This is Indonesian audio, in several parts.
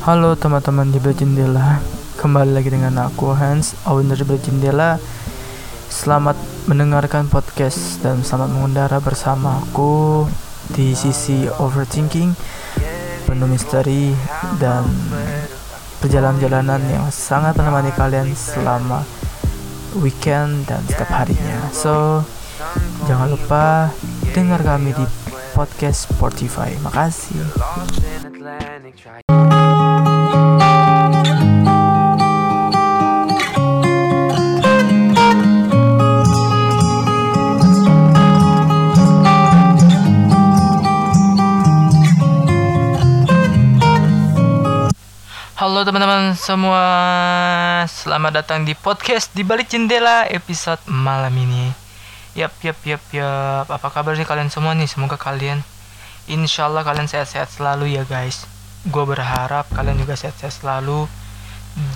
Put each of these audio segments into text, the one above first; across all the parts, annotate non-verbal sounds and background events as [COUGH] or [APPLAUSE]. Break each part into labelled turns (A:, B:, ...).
A: Halo teman-teman di Jendela Kembali lagi dengan aku Hans Owner di Jendela Selamat mendengarkan podcast Dan selamat mengundara bersama aku Di sisi overthinking Penuh misteri Dan perjalanan-jalanan yang sangat menemani kalian Selama weekend dan setiap harinya So Jangan lupa dengar kami di podcast Spotify. Makasih. Halo teman-teman semua, selamat datang di podcast di balik jendela episode malam ini. Yap, yap, yap, yap. Apa kabar nih kalian semua nih? Semoga kalian, insya Allah kalian sehat-sehat selalu ya guys. Gue berharap kalian juga sehat-sehat selalu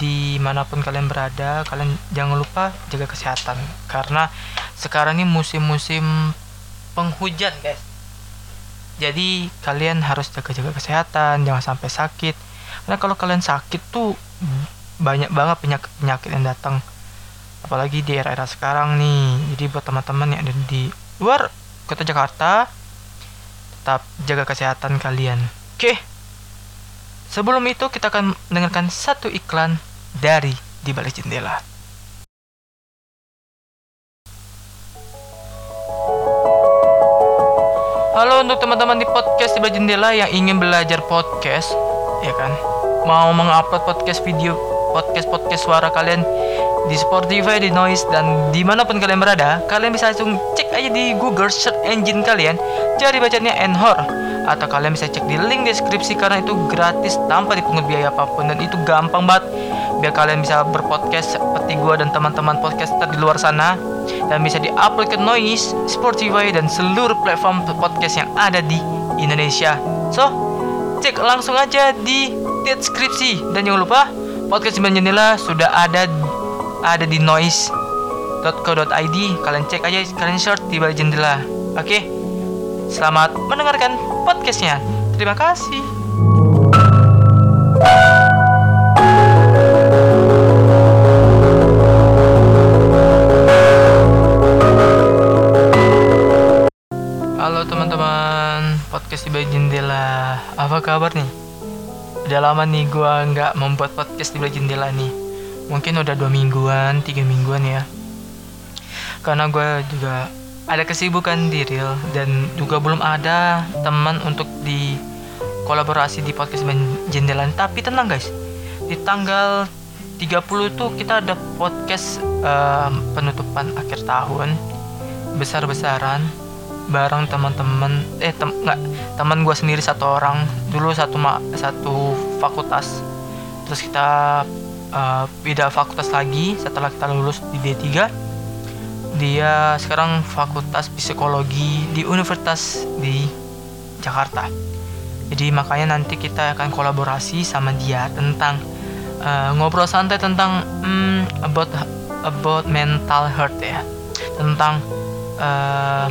A: di mana pun kalian berada. Kalian jangan lupa jaga kesehatan karena sekarang ini musim-musim penghujan guys. Jadi kalian harus jaga-jaga kesehatan, jangan sampai sakit karena kalau kalian sakit tuh banyak banget penyakit-penyakit yang datang. Apalagi di era-era sekarang nih. Jadi buat teman-teman yang ada di luar kota Jakarta tetap jaga kesehatan kalian. Oke. Sebelum itu kita akan mendengarkan satu iklan dari di balik jendela. Halo untuk teman-teman di podcast di balik jendela yang ingin belajar podcast ya kan mau mengupload podcast video podcast podcast suara kalian di Spotify, di Noise dan di mana pun kalian berada, kalian bisa langsung cek aja di Google search engine kalian, cari bacanya Anchor atau kalian bisa cek di link deskripsi karena itu gratis tanpa dipungut biaya apa pun dan itu gampang banget biar kalian bisa berpodcast seperti gue dan teman-teman podcaster di luar sana dan bisa diupload ke Noise, Spotify dan seluruh platform podcast yang ada di Indonesia. So, cek langsung aja di deskripsi dan jangan lupa podcast Sembilan Jendela sudah ada ada di noise.co.id kalian cek aja kalian search di balik jendela. Oke selamat mendengarkan podcastnya. Terima kasih. Halo teman-teman podcast di jendela. Apa kabar nih udah lama nih gua nggak membuat podcast di balik jendela nih. Mungkin udah dua mingguan tiga mingguan ya. Karena gue juga ada kesibukan di real dan juga belum ada teman untuk di kolaborasi di podcast jendela tapi tenang guys. Di tanggal 30 tuh kita ada podcast uh, penutupan akhir tahun. Besar-besaran bareng teman-teman eh tem nggak teman gue sendiri satu orang. Dulu satu ma satu fakultas. Terus kita uh, beda fakultas lagi setelah kita lulus di D3 dia sekarang fakultas psikologi di universitas di Jakarta. Jadi makanya nanti kita akan kolaborasi sama dia tentang uh, ngobrol santai tentang um, about about mental health ya. Tentang uh,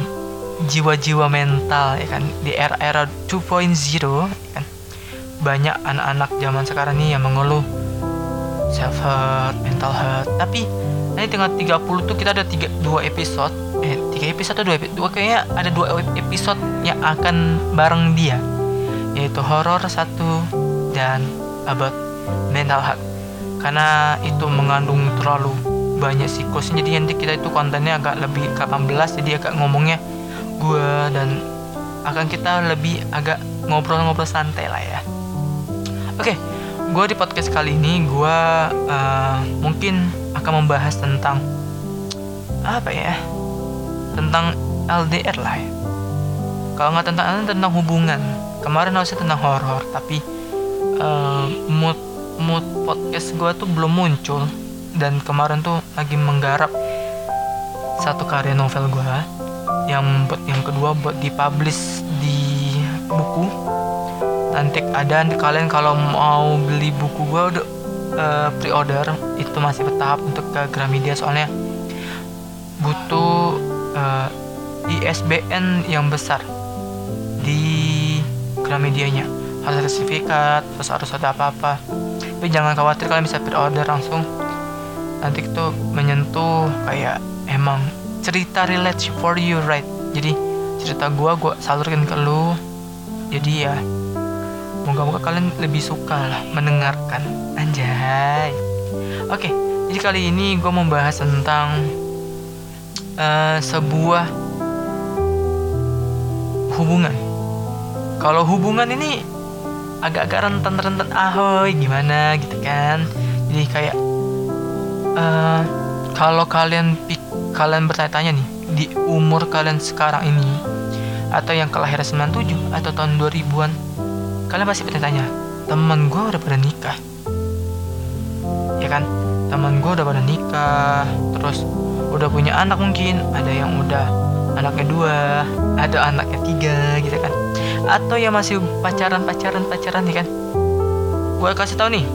A: jiwa-jiwa mental ya kan? Di era-era 2.0 ya kan? Banyak anak-anak zaman sekarang nih yang mengeluh. Self hurt, mental hurt. Tapi nanti tanggal 30 tuh kita ada tiga dua episode. Eh tiga episode atau dua episode dua kayaknya ada dua episode yang akan bareng dia. Yaitu horror satu dan about mental health karena itu mengandung terlalu banyak siklus jadi nanti kita itu kontennya agak lebih ke 18 jadi agak ngomongnya gue dan akan kita lebih agak ngobrol-ngobrol santai lah ya. Oke okay, gue di podcast kali ini gue uh, mungkin akan membahas tentang apa ya tentang LDR lah ya. Kalau nggak tentang tentang hubungan. Kemarin harusnya tentang horor tapi uh, mood mood podcast gue tuh belum muncul. Dan kemarin tuh lagi menggarap satu karya novel gue yang yang kedua buat dipublish di buku. Nanti ada nanti kalian kalau mau beli buku gue udah uh, pre-order itu masih bertahap untuk ke Gramedia soalnya butuh uh, ISBN yang besar di Gramedianya. Harus ada sertifikat terus harus ada apa-apa. Tapi jangan khawatir kalian bisa pre-order langsung. Nanti itu menyentuh kayak emang cerita relate for you right? Jadi cerita gua gua salurkan ke lu. Jadi ya moga-moga kalian lebih suka lah mendengarkan. Anjay. Oke jadi kali ini gue mau bahas tentang uh, sebuah hubungan. Kalau hubungan ini agak-agak rentan-rentan ahoy gimana gitu kan? Jadi kayak uh, kalau kalian pik kalian bertanya-tanya nih di umur kalian sekarang ini atau yang kelahiran 97 atau tahun 2000-an kalian pasti bertanya teman gue udah pada nikah? Ya kan? Teman gue udah pada nikah terus udah punya anak mungkin ada yang udah anaknya dua ada anaknya tiga gitu kan? Atau yang masih pacaran pacaran pacaran nih kan? Gue kasih tau nih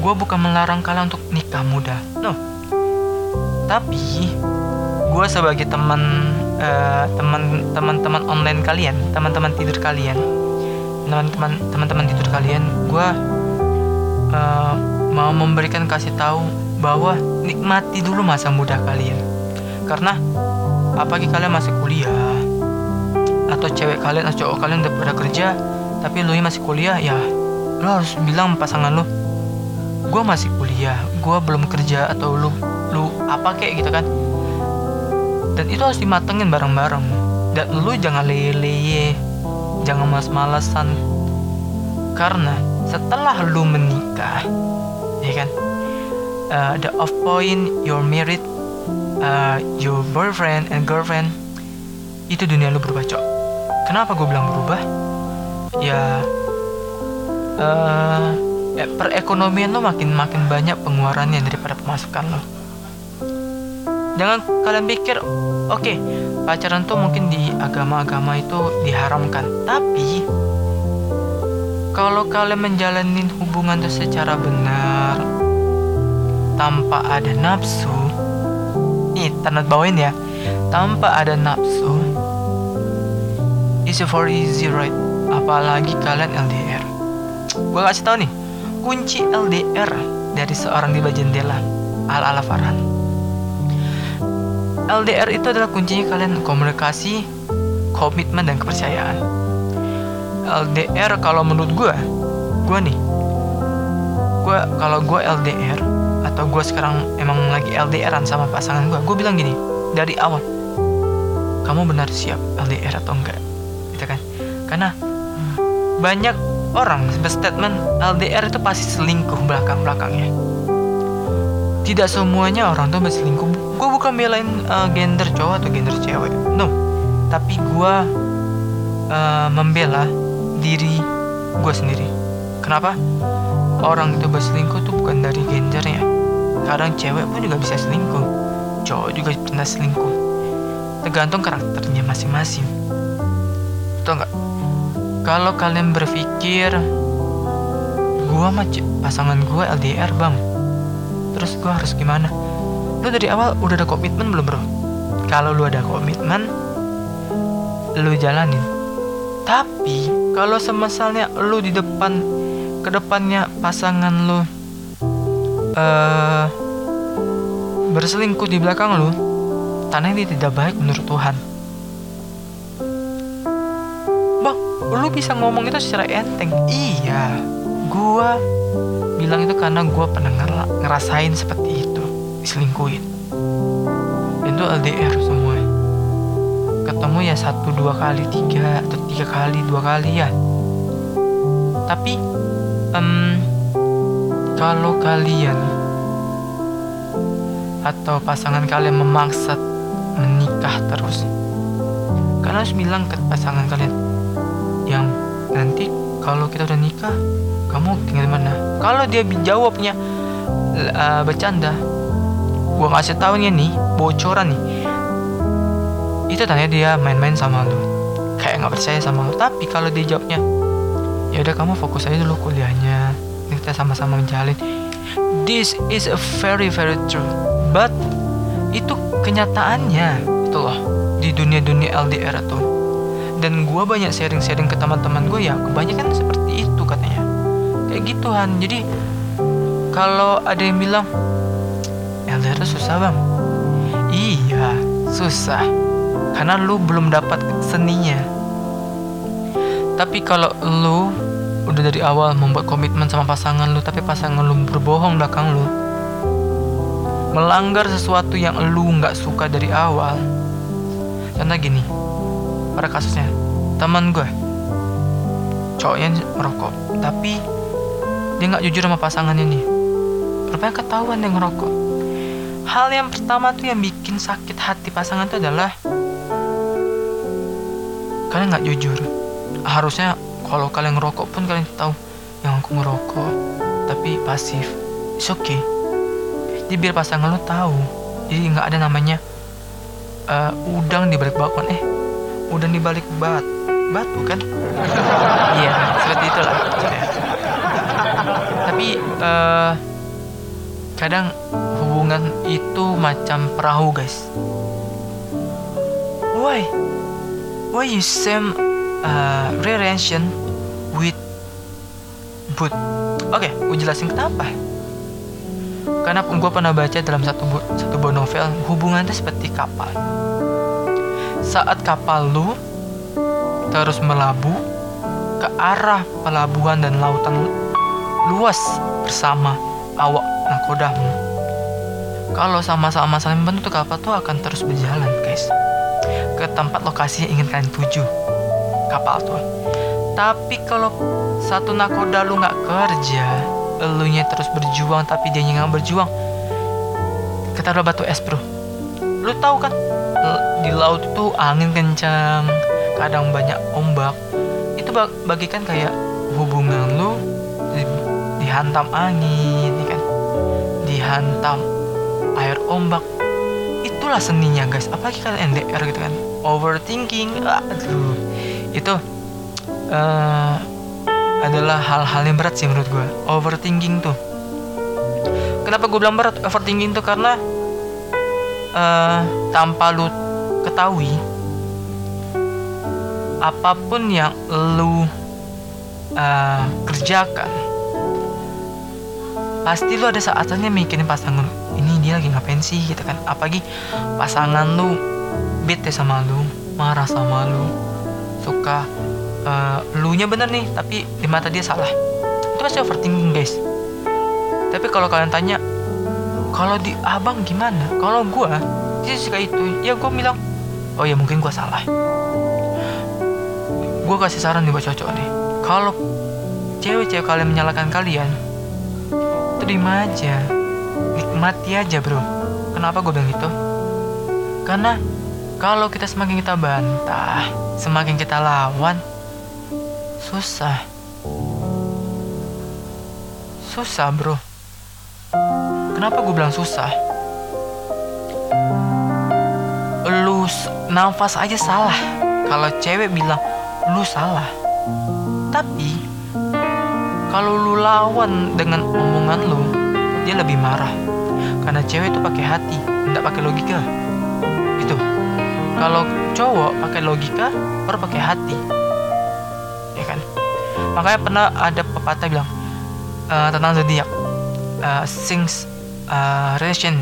A: gue bukan melarang kalian untuk nikah muda. No. Tapi gue sebagai teman uh, teman teman-teman online kalian teman-teman tidur kalian teman-teman teman-teman tidur kalian gue uh, mau memberikan kasih tahu bahwa nikmati dulu masa muda kalian. Karena apalagi kalian masih kuliah atau cewek kalian atau cowok kalian udah pada kerja tapi lu masih kuliah ya lu harus bilang pasangan lu gue masih kuliah gue belum kerja atau lu lu apa kayak gitu kan dan itu harus dimatengin bareng-bareng dan lu jangan lele jangan malas-malesan karena setelah lu menikah ya kan uh, the off point you're married uh, your boyfriend and girlfriend itu dunia lu berubah cok Kenapa gue bilang berubah? Ya, uh, perekonomian lo makin makin banyak pengeluarannya daripada pemasukan lo. Jangan kalian pikir, oke, okay, pacaran tuh mungkin di agama-agama itu diharamkan, tapi kalau kalian menjalani hubungan itu secara benar tanpa ada nafsu, nih tanda bawain ya, tanpa ada nafsu, It's for easy right? Apalagi kalian LDR Gue kasih tau nih Kunci LDR dari seorang di jendela Al ala Farhan LDR itu adalah kuncinya kalian komunikasi Komitmen dan kepercayaan. LDR kalau menurut gue Gue nih Gue kalau gue LDR Atau gue sekarang emang lagi LDRan sama pasangan gue Gue bilang gini Dari awal Kamu benar siap LDR atau enggak? Gitu kan? Karena banyak orang berstatement LDR itu pasti selingkuh belakang belakangnya tidak semuanya orang tuh berselingkuh gue bukan belain uh, gender cowok atau gender cewek. No. Tapi gue uh, membela diri gue sendiri. Kenapa? Orang itu berselingkuh tuh bukan dari gendernya. Kadang cewek pun juga bisa selingkuh. Cowok juga pernah selingkuh. Tergantung karakternya masing-masing. Tau nggak? Kalau kalian berpikir gua mah pasangan gua LDR bang, terus gua harus gimana? Lu dari awal udah ada komitmen belum bro? Kalau lu ada komitmen, lu jalanin. Tapi kalau semisalnya lu di depan ke depannya pasangan lu uh, berselingkuh di belakang lu, tanah ini tidak baik menurut Tuhan lu bisa ngomong itu secara enteng iya gua bilang itu karena gua pernah ngerasain seperti itu diselingkuhin. Itu LDR semua ketemu ya satu dua kali tiga atau tiga kali dua kali ya. Tapi um, kalau kalian atau pasangan kalian memaksa menikah terus kalian harus bilang ke pasangan kalian yang nanti kalau kita udah nikah kamu tinggal mana? Kalau dia jawabnya uh, bercanda gua ngasih tahu nih bocoran nih. Itu tanya dia main-main sama lu. Kayak nggak percaya sama lu. Tapi kalau dia jawabnya ya udah kamu fokus aja dulu kuliahnya. Kita sama-sama menjalin. This is a very very true. But itu kenyataannya itu loh di dunia-dunia LDR tuh dan gue banyak sharing-sharing ke teman-teman gue ya kebanyakan seperti itu kata gitu Han jadi kalau ada yang bilang LDR susah bang? Iya susah. Karena lu belum dapat seninya. Tapi kalau lu udah dari awal membuat komitmen sama pasangan lu tapi pasangan lu berbohong belakang lu melanggar sesuatu yang lu nggak suka dari awal. Contoh gini pada kasusnya teman gue. Cowoknya merokok tapi dia nggak jujur sama pasangannya nih. Rupanya ketahuan dia ngerokok hal yang pertama tuh yang bikin sakit hati pasangan itu adalah kalian nggak jujur. Harusnya kalau kalian ngerokok pun kalian tahu yang aku ngerokok tapi pasif. It's okay. Jadi biar pasangan lo tahu jadi nggak ada namanya uh, udang di balik bakwan. Eh udang di balik bat batu kan? [LAUGHS] Iya seperti itulah. Tapi uh, kadang hubungan itu macam perahu guys. Why? Why you same uh, relation with boat oke okay, gue jelasin kenapa. Karena gue pernah baca dalam satu bu satu buah novel hubungan itu seperti kapal. Saat kapal lu terus melabuh ke arah pelabuhan dan lautan luas bersama awak nakodamu kalau sama-sama saling membantu kapal tuh akan terus berjalan guys? Ke tempat lokasi yang ingin kalian tuju kapal tuh. Tapi kalau satu nakoda lu nggak kerja elunya terus berjuang tapi dia nggak berjuang kita udah batu es bro. Lu tahu kan di laut itu angin kencang kadang banyak ombak. Itu bagikan kayak hubungan lu di, dihantam angin ya kan? Dihantam air ombak. Itulah seninya guys. Apalagi kan NDR gitu kan. Overthinking. Aduh. Itu uh, adalah hal-hal yang berat sih menurut gue overthinking tuh. Kenapa gue bilang berat? Overthinking tuh karena uh, tanpa lu ketahui apa pun yang lu uh, kerjakan pasti lu ada saatnya mikirin pasangan dia lagi ngapain sih gitu kan. Apalagi pasangan lu bete sama lu marah sama lu suka uh, lu nya bener nih tapi di mata dia salah. Itu pasti overthinking guys. Tapi kalau kalian tanya kalau di abang gimana? Kalau gue dia suka itu. Ya gue bilang oh ya mungkin gue salah. Gue kasih saran nih buat cocok nih. Kalau cewek-cewek kalian menyalahkan kalian terima aja nikmati aja bro kenapa gue bilang gitu karena kalau kita semakin kita bantah, semakin kita lawan, susah. Susah, bro. Kenapa gue bilang susah? Lu nafas aja salah. Kalau cewek bilang lu salah. Tapi kalau lu lawan dengan omongan lu, dia lebih marah. Karena cewek itu pakai hati, tidak pakai logika. Kalau cowok pakai logika baru pakai hati. Ya kan? Makanya pernah ada pepatah bilang uh, tentang zodiak. Uh, things uh, relation.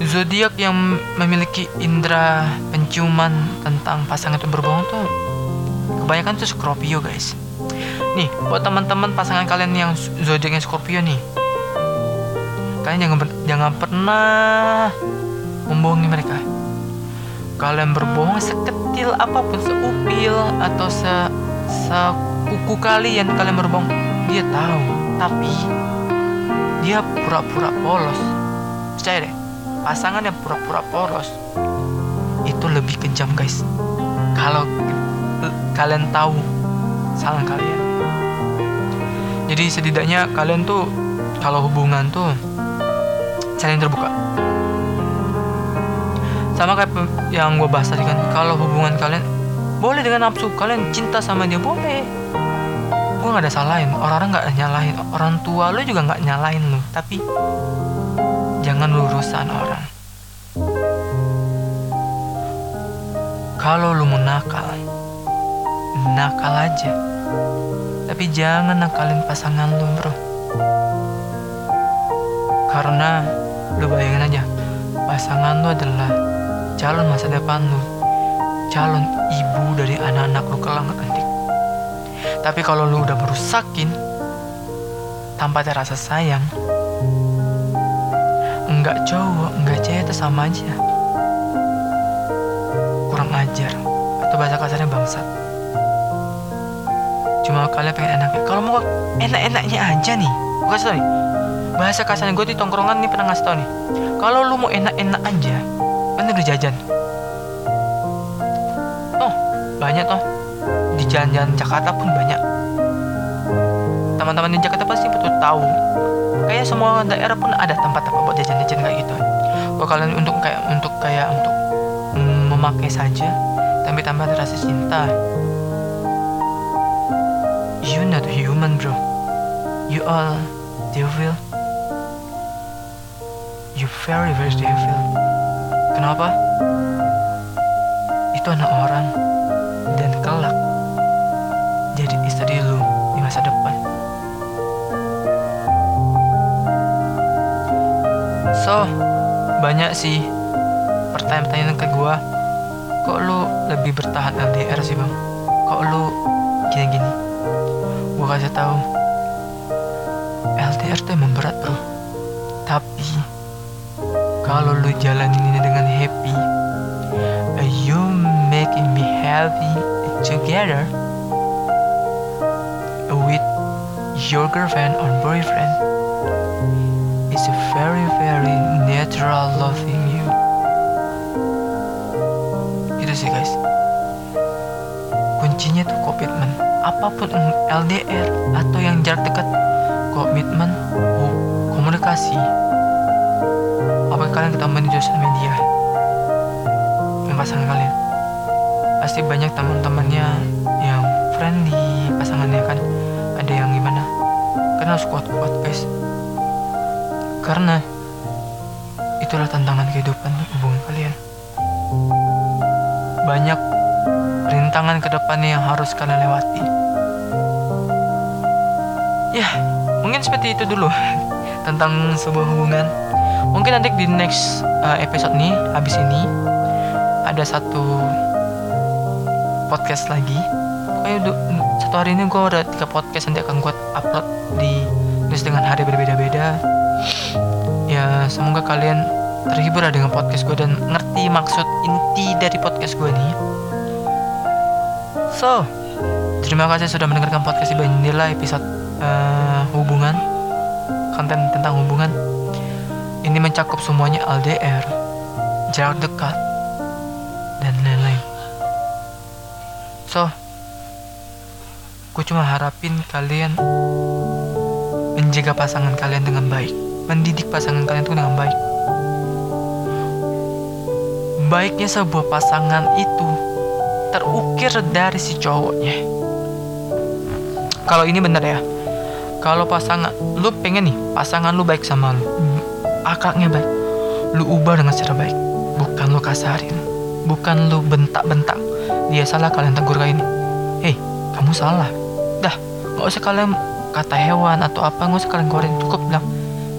A: Zodiak yang memiliki indera penciuman tentang pasangan itu berbohong tuh kebanyakan tuh Scorpio guys. Nih buat teman-teman pasangan kalian yang zodiaknya Scorpio nih kalian jangan jangan pernah membohongi mereka. Kalian berbohong sekecil apa pun seupil atau se sekuku kalian kalian berbohong. Dia tahu tapi dia pura-pura polos. Percaya deh pasangan yang pura-pura polos itu lebih kejam guys. Kalau kalian tahu salah kalian. Jadi setidaknya kalian tuh kalau hubungan tuh saling terbuka. Sama kayak yang gue bahas tadi kan kalau hubungan kalian boleh dengan nafsu kalian cinta sama dia boleh. Gue nggak ada salahin orang-orang nggak nyalahin orang tua lu juga nggak nyalahin lu tapi jangan lurusan orang. Kalau lu mau nakal nakal aja. Tapi jangan nakalin pasangan lu bro. Karena lu bayangin aja pasangan lu adalah calon masa depan lu. Calon ibu dari anak-anak lu kelak nanti tapi kalau lu udah merusakin tanpa ada rasa sayang enggak cowok enggak cewek itu sama aja. Kurang ajar. Atau bahasa kasarnya bangsat. Cuma kalian pengen enaknya. Kalau mau enak-enaknya aja nih gue kasih tau nih bahasa kasarnya gue di tongkrongan nih pernah ngasih tau nih. Kalau lu mau enak-enak aja kan udah jajan. Oh banyak toh. Di jalan-jalan Jakarta pun banyak. Teman-teman di Jakarta pasti betul tahu. Kayak semua daerah pun ada tempat-tempat buat jajan-jajan kayak gitu. Kalau kalian untuk kayak untuk kayak untuk mm, memakai saja tapi tambah rasa cinta. You not human bro you all devil you very very devil kenapa? Itu anak orang. Dan kelak jadi istri lu di masa depan. So banyak sih pertanyaan-pertanyaan ke gua. Kok lu lebih bertahan LDR sih bang? Kok lu gini-gini? Gua kasih tahu LDR tuh emang berat bro. Tapi kalau lu jalanin ini dengan happy you making me happy together with your girlfriend or boyfriend is a very very natural loving you. Itu sih guys. Kuncinya tuh komitmen. Apa pun LDR atau yang jarak dekat komitmen komunikasi. Apa kalian ketemu di sosial media? Dengan pasangan kalian. Pasti banyak teman-temannya yang friendly pasangannya kan ada yang gimana? Karena harus kuat-kuat guys. Karena itulah tantangan kehidupan hubungan kalian. Banyak rintangan ke depannya yang harus kalian lewati. Ya mungkin seperti itu dulu tentang sebuah hubungan. Mungkin nanti di next uh, episode nih habis ini ada satu podcast lagi. Pokoknya satu hari ini gue ada tiga podcast nanti akan gue upload di list dengan hari berbeda-beda. Ya semoga kalian terhibur lah dengan podcast gue dan ngerti maksud inti dari podcast gue nih so terima kasih sudah mendengarkan podcast Jendela episode uh, hubungan konten tentang hubungan. Ini mencakup semuanya LDR jarak dekat dan lain-lain. So gue cuma harapin kalian menjaga pasangan kalian dengan baik. Mendidik pasangan kalian itu dengan baik. Baiknya sebuah pasangan itu terukir dari si cowoknya. Kalau ini bener ya kalau pasangan lu pengen nih pasangan lu baik sama lu. Akaknya baik. Lu ubah dengan cara baik. Bukan lu kasarin. Bukan lu bentak-bentak. Dia salah kalian tegur kayak ini hei kamu salah. Dah nggak usah kalian kata hewan atau apa nggak usah kalian keluarin. Cukup bilang.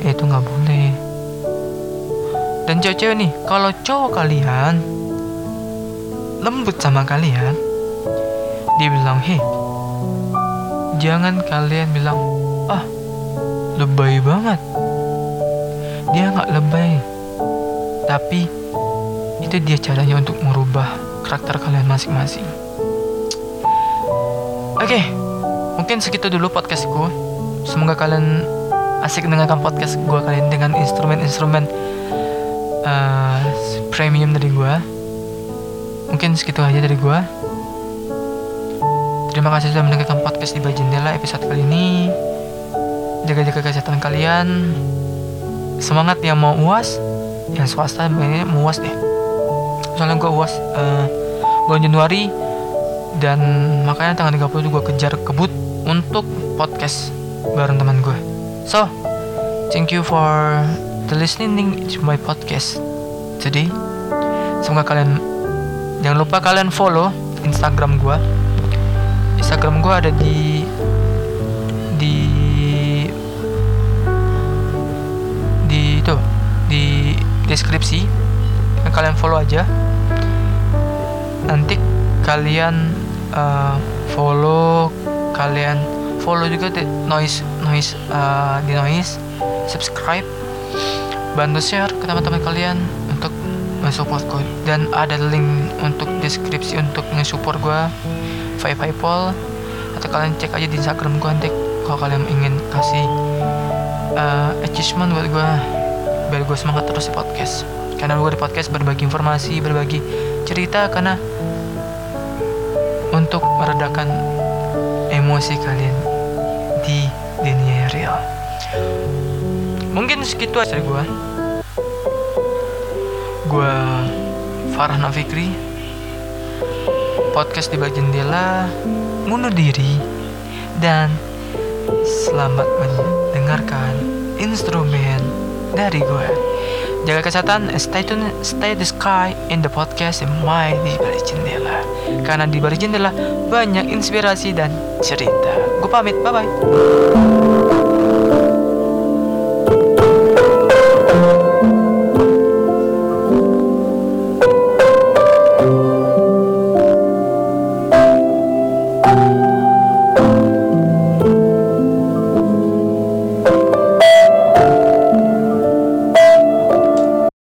A: Eh itu nggak boleh. Dan cewek-cewek nih kalau cowok kalian lembut sama kalian dia bilang hei jangan kalian bilang ah lebay banget. Dia nggak lebay. Tapi itu dia caranya untuk merubah karakter kalian masing-masing. Oke okay, mungkin segitu dulu podcastku. Semoga kalian asik dengarkan podcast gue kalian dengan instrumen-instrumen uh, premium dari gue mungkin segitu aja dari gue terima kasih sudah mendengarkan podcast di Bajendela episode kali ini jaga-jaga kesehatan kalian. Semangat yang mau uas. Yang swasta banyak mau uas deh. Soalnya gue uas uh, bulan Januari. Dan makanya tanggal 30 gue kejar kebut untuk podcast bareng teman gue so thank you for the listening. To my podcast. Today semoga kalian jangan lupa kalian follow Instagram gue Instagram gue ada di kalian follow aja. Nanti kalian uh, follow kalian follow juga di noise noise uh, di noise subscribe bantu share ke teman-teman kalian untuk mensupport gue dan ada link untuk deskripsi untuk nge-support gue Five Paypal atau kalian cek aja di Instagram gue nanti kalau kalian ingin kasih uh, achievement buat gue biar gue semangat terus di podcast. Karena gue di podcast berbagi informasi berbagi cerita karena untuk meredakan emosi kalian di dunia real. Mungkin segitu aja gue gue Farah Nafikri. Podcast di bawah jendela mundur diri dan selamat mendengarkan instrumen dari gue. Jaga kesehatan stay tune stay the sky in the podcast my di balik jendela. Karena di balik jendela banyak inspirasi dan cerita. Gue pamit bye bye